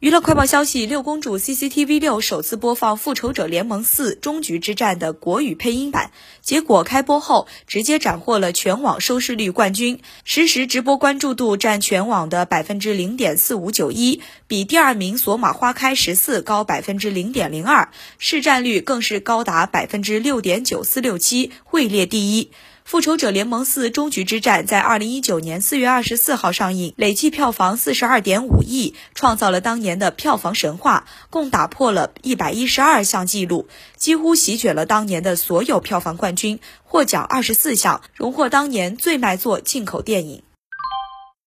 娱乐快报消息：六公主 CCTV 六首次播放《复仇者联盟四：终局之战》的国语配音版，结果开播后直接斩获了全网收视率冠军，实时直播关注度占全网的百分之零点四五九一，比第二名《索玛花开十四》高百分之零点零二，市占率更是高达百分之六点九四六七，位列第一。《复仇者联盟四：终局之战》在二零一九年四月二十四号上映，累计票房四十二点五亿，创造了当年的票房神话，共打破了一百一十二项纪录，几乎席卷了当年的所有票房冠军，获奖二十四项，荣获当年最卖座进口电影。